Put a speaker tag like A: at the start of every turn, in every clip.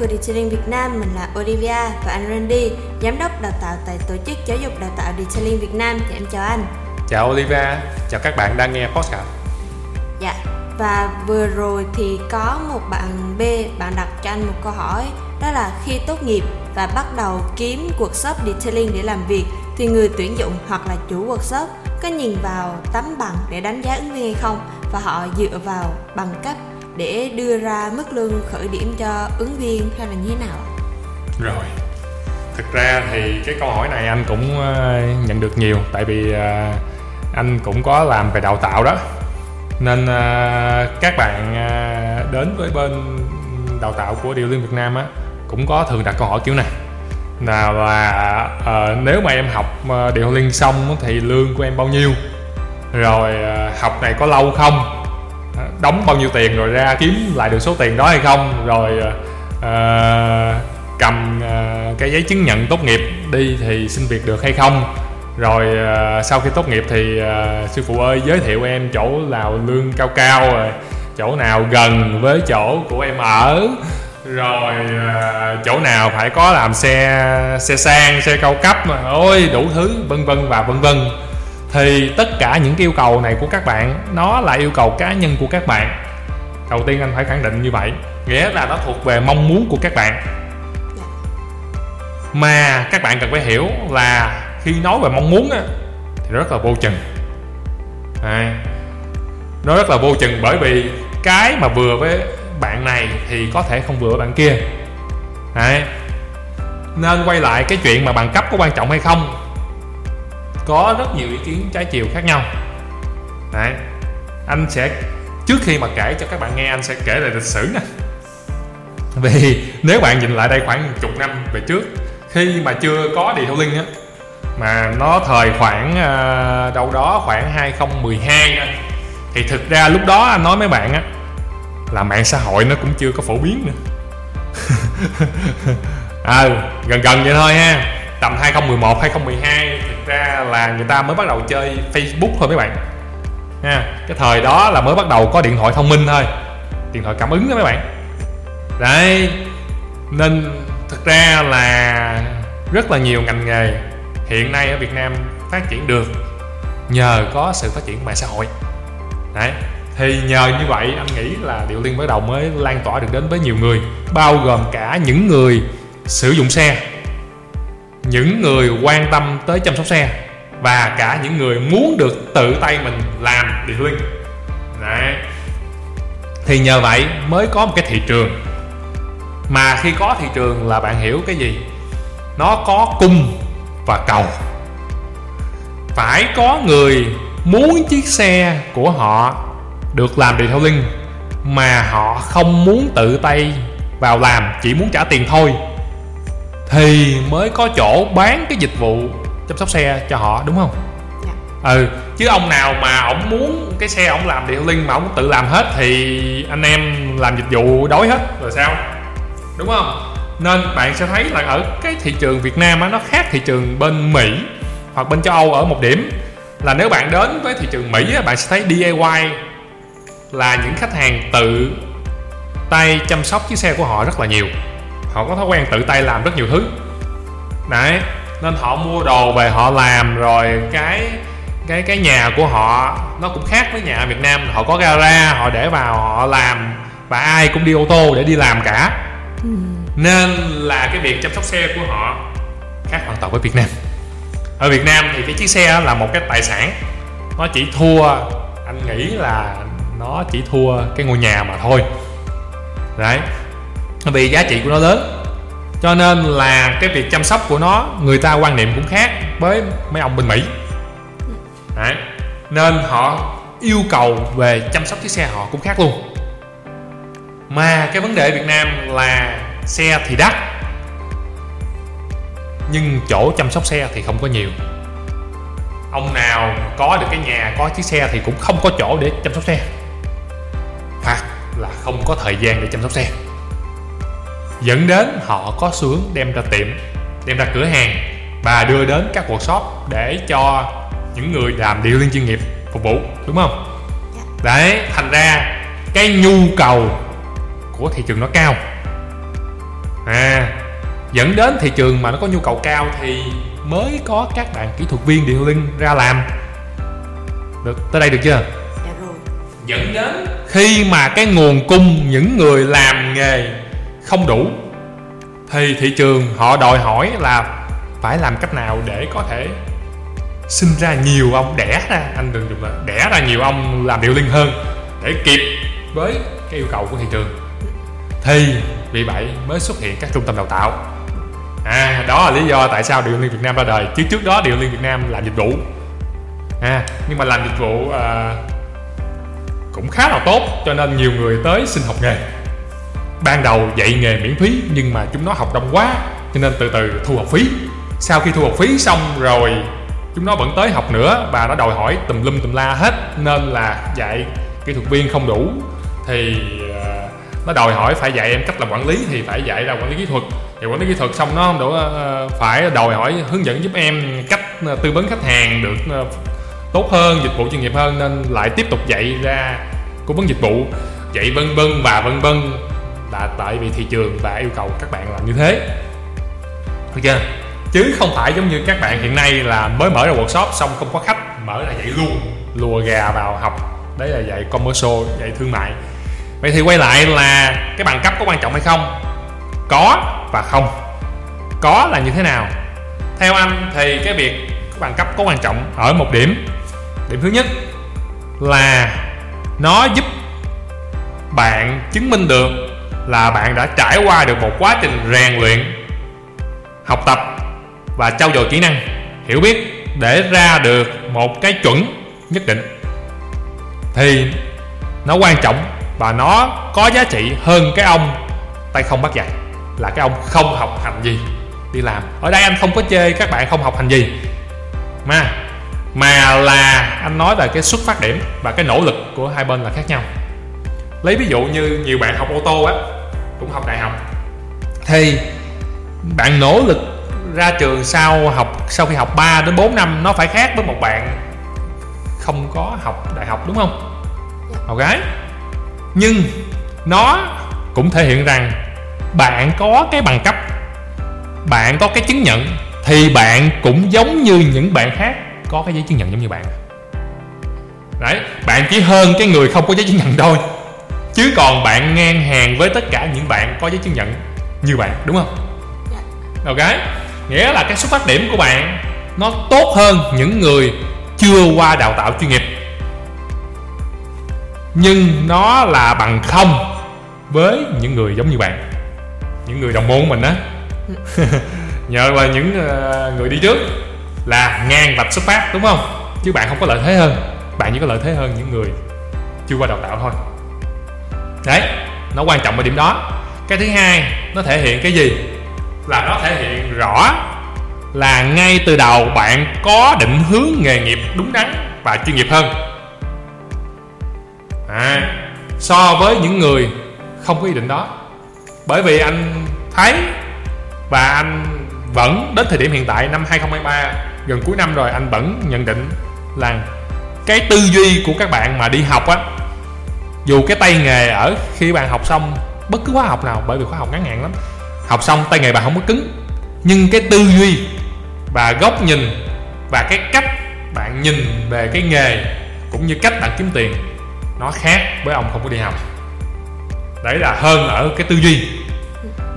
A: của Detailing Việt Nam. Mình là Olivia và anh Randy, giám đốc đào tạo tại tổ chức giáo dục đào tạo Detailing Việt Nam. Thì em chào anh.
B: Chào Olivia, chào các bạn đang nghe podcast.
A: Dạ, và vừa rồi thì có một bạn B, bạn đặt cho anh một câu hỏi đó là khi tốt nghiệp và bắt đầu kiếm workshop detailing để làm việc thì người tuyển dụng hoặc là chủ workshop có nhìn vào tấm bằng để đánh giá ứng viên hay không và họ dựa vào bằng cấp để đưa ra mức lương khởi điểm cho ứng viên hay là như thế nào
B: Rồi, thực ra thì cái câu hỏi này anh cũng ờ, nhận được nhiều tại vì ờ, anh cũng có làm về đào tạo đó. Nên ờ, các bạn đến với bên đào tạo của Điều Liên Việt Nam á cũng có thường đặt câu hỏi kiểu này. Là là uh, nếu mà em học uh, điều liên xong thì lương của em bao nhiêu? Rồi uh, học này có lâu không? Đóng bao nhiêu tiền rồi ra kiếm lại được số tiền đó hay không? Rồi uh, cầm uh, cái giấy chứng nhận tốt nghiệp đi thì xin việc được hay không? Rồi uh, sau khi tốt nghiệp thì uh, sư phụ ơi giới thiệu em chỗ nào lương cao cao rồi chỗ nào gần với chỗ của em ở. Rồi uh, chỗ nào phải có làm xe xe sang xe cao cấp mà ôi đủ thứ vân vân và vân vân thì tất cả những yêu cầu này của các bạn nó là yêu cầu cá nhân của các bạn. Đầu tiên anh phải khẳng định như vậy nghĩa là nó thuộc về mong muốn của các bạn. Mà các bạn cần phải hiểu là khi nói về mong muốn á, thì rất là vô chừng. À, nó rất là vô chừng bởi vì cái mà vừa với bạn này thì có thể không vừa với bạn kia. À, nên quay lại cái chuyện mà bằng cấp có quan trọng hay không có rất nhiều ý kiến trái chiều khác nhau. Đấy. anh sẽ trước khi mà kể cho các bạn nghe anh sẽ kể lại lịch sử nè vì nếu bạn nhìn lại đây khoảng chục năm về trước khi mà chưa có đi linh á mà nó thời khoảng uh, đâu đó khoảng 2012 á, thì thực ra lúc đó anh nói mấy bạn á là mạng xã hội nó cũng chưa có phổ biến nữa. À, gần gần vậy thôi ha tầm 2011 2012 là người ta mới bắt đầu chơi Facebook thôi mấy bạn. Ha, cái thời đó là mới bắt đầu có điện thoại thông minh thôi, điện thoại cảm ứng đó mấy bạn. Đấy, nên thực ra là rất là nhiều ngành nghề hiện nay ở Việt Nam phát triển được nhờ có sự phát triển mạng xã hội. Đấy, thì nhờ như vậy anh nghĩ là điệu liên bắt đầu mới lan tỏa được đến với nhiều người, bao gồm cả những người sử dụng xe, những người quan tâm tới chăm sóc xe và cả những người muốn được tự tay mình làm điện liên Đấy. thì nhờ vậy mới có một cái thị trường. Mà khi có thị trường là bạn hiểu cái gì? Nó có cung và cầu. Phải có người muốn chiếc xe của họ được làm detailing mà họ không muốn tự tay vào làm, chỉ muốn trả tiền thôi, thì mới có chỗ bán cái dịch vụ chăm sóc xe cho họ đúng không? Dạ. ừ chứ ông nào mà ông muốn cái xe ông làm detailing mà ông tự làm hết thì anh em làm dịch vụ đói hết rồi sao? Đúng không? Nên bạn sẽ thấy là ở cái thị trường Việt Nam á nó khác thị trường bên Mỹ hoặc bên châu Âu ở một điểm. Là nếu bạn đến với thị trường Mỹ á, bạn sẽ thấy DIY là những khách hàng tự tay chăm sóc chiếc xe của họ rất là nhiều. Họ có thói quen tự tay làm rất nhiều thứ. Đấy nên họ mua đồ về họ làm rồi cái cái cái nhà của họ nó cũng khác với nhà Việt Nam. Họ có gara họ để vào họ làm và ai cũng đi ô tô để đi làm cả. Ừ. nên là cái việc chăm sóc xe của họ khác hoàn toàn với Việt Nam. Ở Việt Nam thì cái chiếc xe là một cái tài sản. Nó chỉ thua anh nghĩ là nó chỉ thua cái ngôi nhà mà thôi. Đấy. Vì giá trị của nó lớn cho nên là cái việc chăm sóc của nó, người ta quan niệm cũng khác với mấy ông bên mỹ. Đấy. Nên họ yêu cầu về chăm sóc chiếc xe họ cũng khác luôn. Mà cái vấn đề ở việt nam là xe thì đắt, nhưng chỗ chăm sóc xe thì không có nhiều. Ông nào có được cái nhà, có chiếc xe thì cũng không có chỗ để chăm sóc xe. Hoặc là không có thời gian để chăm sóc xe dẫn đến họ có xu hướng đem ra tiệm đem ra cửa hàng và đưa đến các workshop để cho những người làm điều liên chuyên nghiệp phục vụ đúng không? Dạ. đấy thành ra cái nhu cầu của thị trường nó cao. À dẫn đến thị trường mà nó có nhu cầu cao thì mới có các bạn kỹ thuật viên điện linh ra làm. Được tới đây được chưa?
A: Dạ
B: dẫn đến khi mà cái nguồn cung những người làm nghề không đủ. Thì thị trường họ đòi hỏi là phải làm cách nào để có thể sinh ra nhiều ông đẻ ra anh đừng dùng là đẻ ra nhiều ông làm điều linh hơn để kịp với cái yêu cầu của thị trường. Thì vì vậy mới xuất hiện các trung tâm đào tạo. À đó là lý do tại sao điều liên việt nam ra đời. Chứ trước đó điều liên việt nam làm dịch vụ. À nhưng mà làm dịch vụ à, cũng khá là tốt cho nên nhiều người tới xin học nghề ban đầu dạy nghề miễn phí, nhưng mà chúng nó học đông quá, cho nên từ từ thu học phí. Sau khi thu học phí xong rồi, chúng nó vẫn tới học nữa. Và nó đòi hỏi tùm lum tùm la hết, nên là dạy kỹ thuật viên không đủ. Thì ờ, nó đòi hỏi phải dạy em cách làm quản lý, thì phải dạy ra quản lý kỹ thuật. Thì quản lý kỹ thuật xong nó không đủ ờ, phải đòi hỏi hướng dẫn giúp em cách ờ, tư vấn khách hàng được tốt hơn, dịch vụ chuyên nghiệp hơn, nên lại tiếp tục dạy ra cố vấn dịch vụ. Dạy vân vân và vân vân là tại vì thị trường và yêu cầu các bạn là như thế. Được chưa chứ không phải giống như các bạn hiện nay là mới mở ra workshop xong không có khách, mở ra dạy luôn, lùa gà vào học. Đấy là dạy commercial, dạy thương mại. Vậy thì quay lại là cái bằng cấp có quan trọng hay không? Có và không. Có là như thế nào? Theo anh thì cái việc bằng cấp có quan trọng ở một điểm. Điểm thứ nhất là nó giúp bạn chứng minh được là bạn đã trải qua được một quá trình rèn luyện, học tập và trau dồi kỹ năng, hiểu biết để ra được một cái chuẩn nhất định, thì nó quan trọng và nó có giá trị hơn cái ông tay không bắt giày là cái ông không học hành gì, đi làm. Ở đây anh không có chê các bạn không học hành gì, mà mà là anh nói về cái xuất phát điểm và cái nỗ lực của hai bên là khác nhau. Lấy ví dụ như nhiều bạn học ô tô á cũng học đại học. Thì bạn nỗ lực ra trường sau học sau khi học 3 đến 4 năm nó phải khác với một bạn không có học đại học đúng không? Ok. Nhưng nó cũng thể hiện rằng bạn có cái bằng cấp bạn có cái chứng nhận thì bạn cũng giống như những bạn khác có cái giấy chứng nhận giống như bạn. Đấy bạn chỉ hơn cái người không có giấy chứng nhận thôi chứ còn bạn ngang hàng với tất cả những bạn có giấy chứng nhận như bạn đúng không? Ok. Nghĩa là cái xuất phát điểm của bạn nó tốt hơn những người chưa qua đào tạo chuyên nghiệp. Nhưng nó là bằng không với những người giống như bạn. Những người đồng môn mình á. Nhờ vào những ờ, người đi trước là ngang vạch xuất phát đúng không? Chứ bạn không có lợi thế hơn. Bạn chỉ có lợi thế hơn những người chưa qua đào tạo thôi đấy nó quan trọng ở điểm đó. Cái thứ hai nó thể hiện cái gì? Là nó thể hiện rõ là ngay từ đầu bạn có định hướng nghề nghiệp đúng đắn và chuyên nghiệp hơn. À, so với những người không có ý định đó. Bởi vì anh thấy và anh vẫn đến thời điểm hiện tại năm 2023 gần cuối năm rồi anh vẫn nhận định là cái tư duy của các bạn mà đi học á dù cái tay nghề ở khi bạn học xong, bất cứ khóa học nào, bởi vì khóa học ngắn hạn lắm, học xong tay nghề bạn không có cứng. Nhưng cái tư duy và góc nhìn và cái cách bạn nhìn về cái nghề cũng như cách bạn kiếm tiền, nó khác với ông không có đi học. Đấy là hơn ở cái tư duy.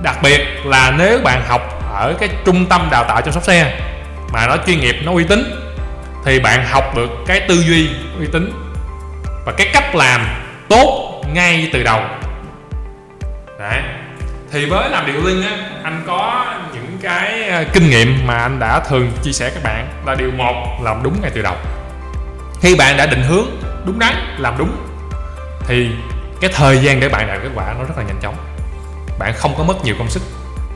B: Đặc biệt là nếu bạn học ở cái trung tâm đào tạo chăm sóc xe mà nó chuyên nghiệp, nó uy tín, thì bạn học được cái tư duy uy tín và cái cách làm tốt ngay từ đầu. Đấy. Thì với làm điều linh á, anh có những cái ờ, kinh nghiệm mà anh đã thường chia sẻ các bạn là điều một, làm đúng ngay từ đầu. Khi bạn đã định hướng đúng đắn, làm đúng, thì cái thời gian để bạn đạt kết quả nó rất là nhanh chóng. Bạn không có mất nhiều công sức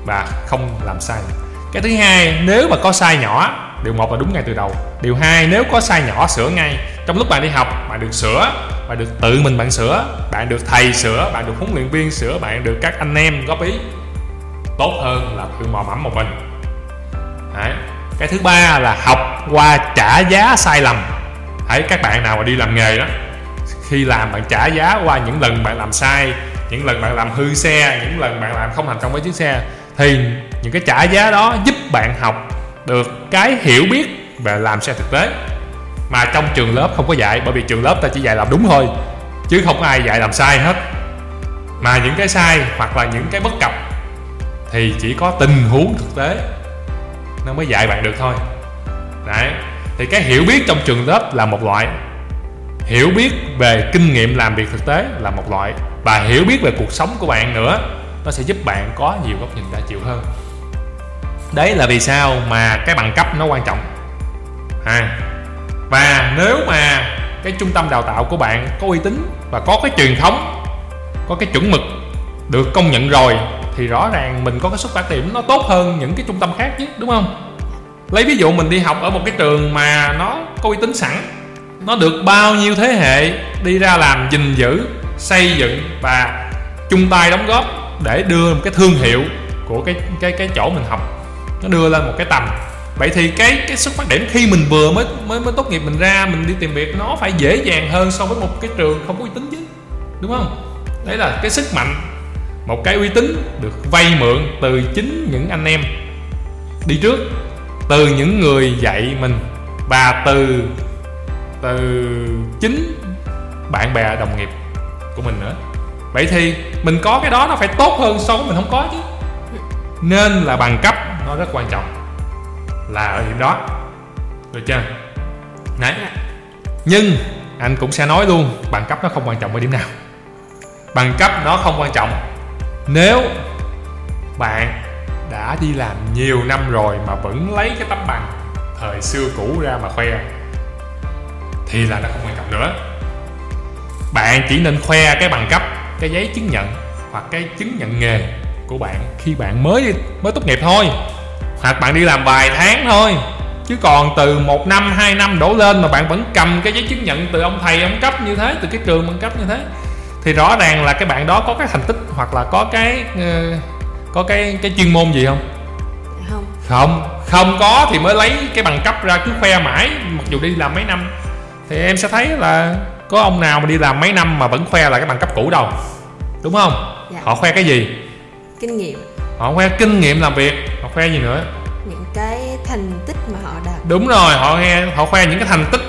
B: và không làm sai. Cái thứ hai, nếu mà có sai nhỏ, điều một là đúng ngay từ đầu. Điều hai, nếu có sai nhỏ sửa ngay, trong lúc bạn đi học, bạn được sửa bạn được tự mình bạn sửa, bạn được thầy sửa, bạn được huấn luyện viên sửa, bạn được các anh em góp ý. Tốt hơn là tự mò mẫm một mình. Đấy. cái thứ ba là học qua trả giá sai lầm. Hãy các bạn nào mà đi làm nghề đó, khi làm bạn trả giá qua những lần bạn làm sai, những lần bạn làm hư xe, những lần bạn làm không thành công với chiếc xe, thì những cái trả giá đó giúp bạn học được cái hiểu biết về làm xe thực tế mà trong trường lớp không có dạy, bởi vì trường lớp ta chỉ dạy làm đúng thôi, chứ không ai dạy làm sai hết. Mà những cái sai hoặc là những cái bất cập thì chỉ có tình huống thực tế nó mới dạy bạn được thôi. Đấy, thì cái hiểu biết trong trường lớp là một loại. Hiểu biết về kinh nghiệm làm việc thực tế là một loại. Và hiểu biết về cuộc sống của bạn nữa, nó sẽ giúp bạn có nhiều góc nhìn đa chiều hơn. Đấy là vì sao mà cái bằng cấp nó quan trọng. À và nếu mà cái trung tâm đào tạo của bạn có uy tín và có cái truyền thống, có cái chuẩn mực được công nhận rồi, thì rõ ràng mình có cái xuất phát điểm nó tốt hơn những cái trung tâm khác chứ, đúng không? Lấy ví dụ mình đi học ở một cái trường mà nó có uy tín sẵn, nó được bao nhiêu thế hệ đi ra làm gìn giữ, xây dựng và chung tay đóng góp để đưa một cái thương hiệu của cái cái cái chỗ mình học. Nó đưa lên một cái tầm vậy thì cái cái xuất phát điểm khi mình vừa mới mới mới tốt nghiệp mình ra, mình đi tìm việc, nó phải dễ dàng hơn so với một cái trường không có uy tín chứ, đúng không? Đấy là cái sức mạnh, một cái uy tín được vay mượn từ chính những anh em đi trước, từ những người dạy mình và từ từ chính bạn bè, đồng nghiệp của mình nữa. Vậy thì mình có cái đó nó phải tốt hơn so với mình không có chứ. Nên là bằng cấp nó rất quan trọng là ở điểm đó. Được chưa? Đấy. Nhưng anh cũng sẽ nói luôn bằng cấp nó không quan trọng ở điểm nào. Bằng cấp nó không quan trọng nếu bạn đã đi làm nhiều năm rồi mà vẫn lấy cái tấm bằng thời xưa cũ ra mà khoe thì là nó không quan trọng nữa. Bạn chỉ nên khoe cái bằng cấp cái giấy chứng nhận hoặc cái chứng nhận nghề của bạn khi bạn mới mới tốt nghiệp thôi hoặc bạn đi làm vài tháng thôi. Chứ còn từ một năm hai năm đổ lên mà bạn vẫn cầm cái giấy chứng nhận từ ông thầy ông cấp như thế từ cái trường bằng cấp như thế thì rõ ràng là cái bạn đó có cái thành tích hoặc là có cái uh, có cái cái chuyên môn gì không?
A: Không.
B: Không. Không có thì mới lấy cái bằng cấp ra cứ khoe mãi mặc dù đi làm mấy năm. Thì em sẽ thấy là có ông nào mà đi làm mấy năm mà vẫn khoe là cái bằng cấp cũ đâu. Đúng không?
A: Dạ.
B: họ khoe cái gì?
A: Kinh nghiệm.
B: Họ khoe kinh nghiệm làm việc khoe gì nữa?
A: Những cái thành tích mà họ đạt.
B: Đúng rồi họ nghe họ khoe những cái thành tích.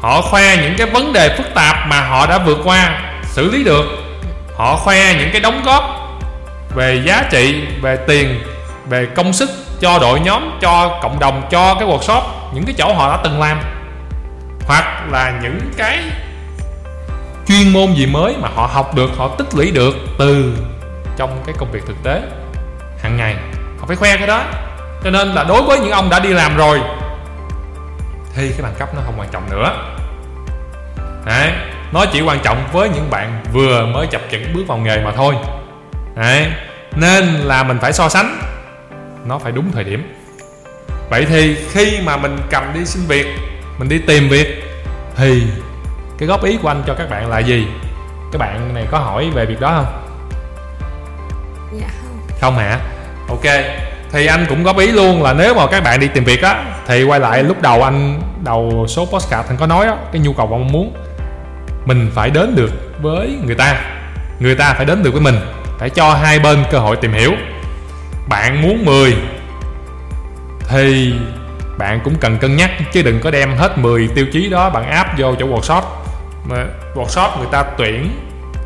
B: Họ khoe những cái vấn đề phức tạp mà họ đã vượt qua xử lý được. Họ khoe những cái đóng góp về giá trị về tiền về công sức cho đội nhóm cho cộng đồng cho cái workshop những cái chỗ họ đã từng làm. Hoặc là những cái chuyên môn gì mới mà họ học được họ tích lũy được từ trong cái công việc thực tế hàng ngày họ phải khoe cái đó. Cho nên là đối với những ông đã đi làm rồi thì cái bằng cấp nó không quan trọng nữa. Đấy, nó chỉ quan trọng với những bạn vừa mới chập chững bước vào nghề mà thôi. Đấy, nên là mình phải so sánh. Nó phải đúng thời điểm. Vậy thì khi mà mình cầm đi xin việc mình đi tìm việc thì cái góp ý của anh cho các bạn là gì? Các bạn này có hỏi về việc đó không?
A: Dạ không.
B: Không hả ok thì anh cũng góp ý luôn là nếu mà các bạn đi tìm việc á thì quay lại lúc đầu anh đầu số postcard anh có nói á, cái nhu cầu và mong muốn mình phải đến được với người ta. Người ta phải đến được với mình phải cho hai bên cơ hội tìm hiểu. Bạn muốn 10 thì bạn cũng cần cân nhắc chứ đừng có đem hết 10 tiêu chí đó bạn áp vô chỗ workshop. Mà workshop người ta tuyển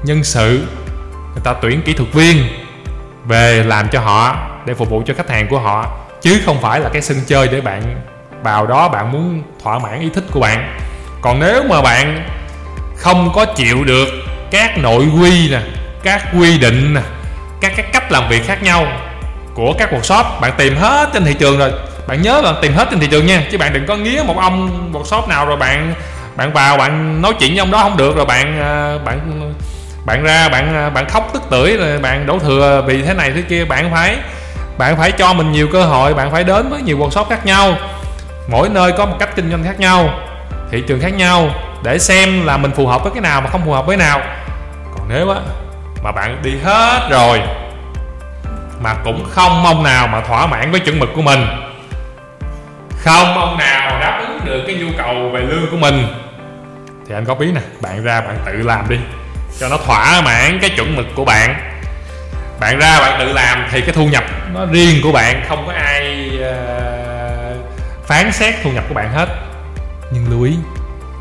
B: nhân sự người ta tuyển kỹ thuật viên về làm cho họ, để phục vụ cho khách hàng của họ, chứ không phải là cái sân chơi để bạn vào đó bạn muốn thỏa mãn ý thích của bạn. Còn nếu mà bạn không có chịu được các nội quy nè, các quy định nè, các cái cách làm việc khác nhau của các workshop, bạn tìm hết trên thị trường rồi. Bạn nhớ là tìm hết trên thị trường nha, chứ bạn đừng có nghía một ông workshop nào rồi bạn bạn vào bạn nói chuyện với ông đó không được, rồi bạn à, bạn bạn ra, bạn à, bạn khóc tức tưởi rồi bạn đổ thừa vì thế này thế kia. Bạn phải bạn phải cho mình nhiều cơ hội, bạn phải đến với nhiều workshop khác nhau. Mỗi nơi có một cách kinh doanh khác nhau, thị trường khác nhau, để xem là mình phù hợp với cái nào mà không phù hợp với nào. Còn nếu á, mà bạn đi hết rồi, mà cũng không mong nào mà thỏa mãn với chuẩn mực của mình, không ông nào đáp ứng được cái nhu cầu về lương của mình, thì anh góp ý nè, bạn ra bạn tự làm đi cho nó thỏa mãn cái chuẩn mực của bạn. Bạn ra bạn tự làm thì cái thu nhập nó riêng của bạn không có ai uh, phán xét thu nhập của bạn hết. Nhưng lưu ý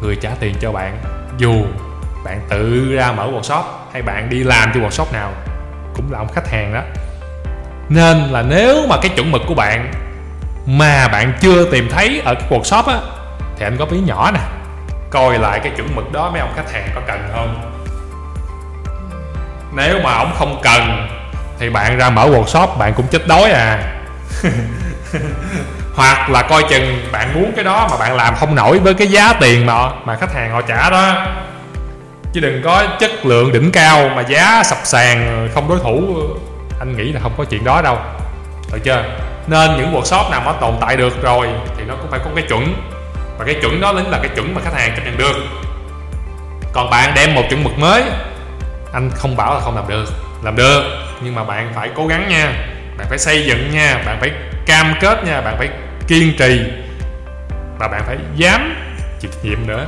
B: người trả tiền cho bạn dù bạn tự ra mở workshop hay bạn đi làm cho workshop nào cũng là ông khách hàng đó. Nên là nếu mà cái chuẩn mực của bạn mà bạn chưa tìm thấy ở cái workshop á thì anh có ý nhỏ nè coi lại cái chuẩn mực đó mấy ông khách hàng có cần không? Nếu mà ông không cần, thì bạn ra mở workshop, bạn cũng chết đói à. Hoặc là coi chừng bạn muốn cái đó mà bạn làm không nổi với cái giá tiền mà mà khách hàng họ trả đó. Chứ đừng có chất lượng đỉnh cao mà giá sập sàn, không đối thủ, anh nghĩ là không có chuyện đó đâu. Được chưa? Nên những workshop nào mà tồn tại được rồi thì nó cũng phải có cái chuẩn. Và cái chuẩn đó lính là cái chuẩn mà khách hàng chấp nhận được. Còn bạn đem một chuẩn mực mới anh không bảo là không làm được. Làm được, nhưng mà bạn phải cố gắng nha. Bạn phải xây dựng nha. Bạn phải cam kết nha. Bạn phải kiên trì. Và bạn phải dám chịu trách nhiệm nữa.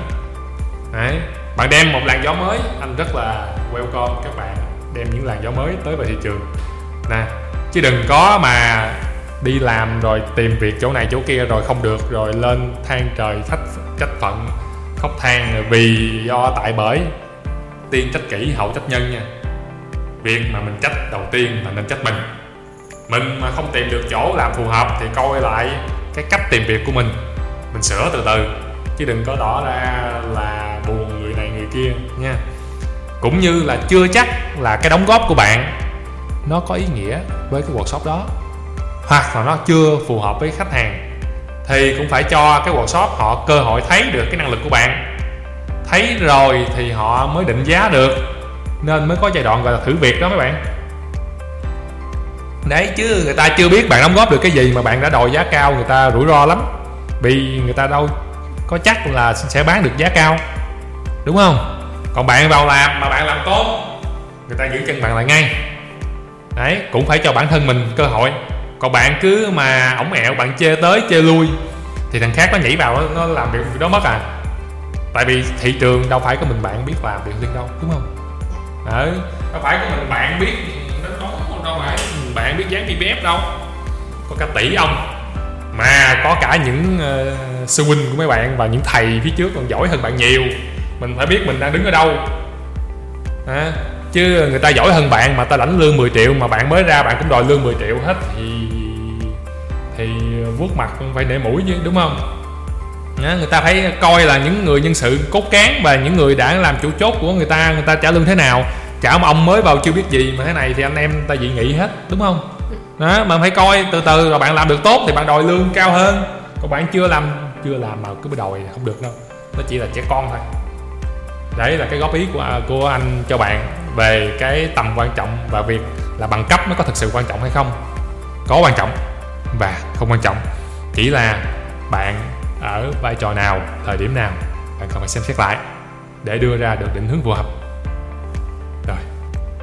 B: Đấy. bạn đem một làn gió mới. Anh rất là welcome các bạn đem những làn gió mới tới vào thị trường. Nè, chứ đừng có mà đi làm rồi tìm việc chỗ này chỗ kia rồi không được, rồi lên than trời thách trách phận, khóc than vì do tại bởi tiên trách kỹ, hậu trách nhân nha. Việc mà mình trách đầu tiên là nên trách mình. Mình mà không tìm được chỗ làm phù hợp thì coi lại cái cách tìm việc của mình. Mình sửa từ từ, chứ đừng có tỏ ra là buồn người này người kia nha. Cũng như là chưa chắc là cái đóng góp của bạn nó có ý nghĩa với cái workshop đó, hoặc là nó chưa phù hợp với khách hàng, thì cũng phải cho cái workshop họ cơ hội thấy được cái năng lực của bạn thấy rồi thì họ mới định giá được. Nên mới có giai đoạn gọi là thử việc đó mấy bạn. Đấy chứ, người ta chưa biết bạn đóng góp được cái gì mà bạn đã đòi giá cao, người ta rủi ro lắm. Vì người ta đâu có chắc là sẽ bán được giá cao. Đúng không? Còn bạn vào làm mà bạn làm tốt, người ta giữ chân bạn lại ngay. Đấy, cũng phải cho bản thân mình cơ hội. Còn bạn cứ mà ổng ẹo, bạn chê tới chê lui, thì thằng khác nó nhảy vào, nó làm việc đó mất à tại vì thị trường đâu phải có mình bạn biết làm việc riêng đâu đúng không? Đấy. Đâu phải có mình bạn biết nó đó đâu phải bạn biết dán BBF đâu. Có cả tỷ ông mà có cả những uh, sư huynh của mấy bạn và những thầy phía trước còn giỏi hơn bạn nhiều. Mình phải biết mình đang đứng ở đâu. À, chứ người ta giỏi hơn bạn mà ta lãnh lương 10 triệu mà bạn mới ra bạn cũng đòi lương 10 triệu hết thì thì vuốt mặt không phải để mũi chứ đúng không Người ta phải coi là những người nhân sự cốt cán và những người đã làm chủ chốt của người ta người ta trả lương thế nào. Trả mà ông mới vào chưa biết gì mà thế này thì anh em ta dị nghị hết, đúng không? Đó, mà phải coi từ từ rồi bạn làm được tốt thì bạn đòi lương cao hơn. Còn bạn chưa làm chưa làm mà cứ đòi không được đâu. Nó chỉ là trẻ con thôi. Đấy là cái góp ý của của anh cho bạn về cái tầm quan trọng và việc là bằng cấp nó có thực sự quan trọng hay không. Có quan trọng và không quan trọng. Chỉ là bạn ở vai trò nào thời điểm nào bạn cần phải xem xét lại để đưa ra được định hướng phù hợp. Rồi.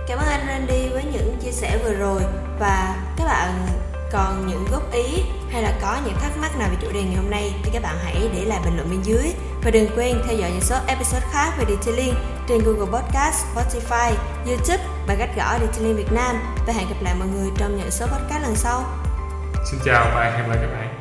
A: Cảm ơn anh Randy với những chia sẻ vừa rồi. Và các bạn còn những góp ý hay là có những thắc mắc nào về chủ đề ngày hôm nay thì các bạn hãy để lại bình luận bên dưới. Và đừng quên theo dõi những số episode khác về Detailing trên Google Podcast, Spotify, YouTube bằng cách gõ Detailing Việt Nam. Và hẹn gặp lại mọi người trong những số podcast lần sau.
B: Xin chào và hẹn gặp lại các bạn.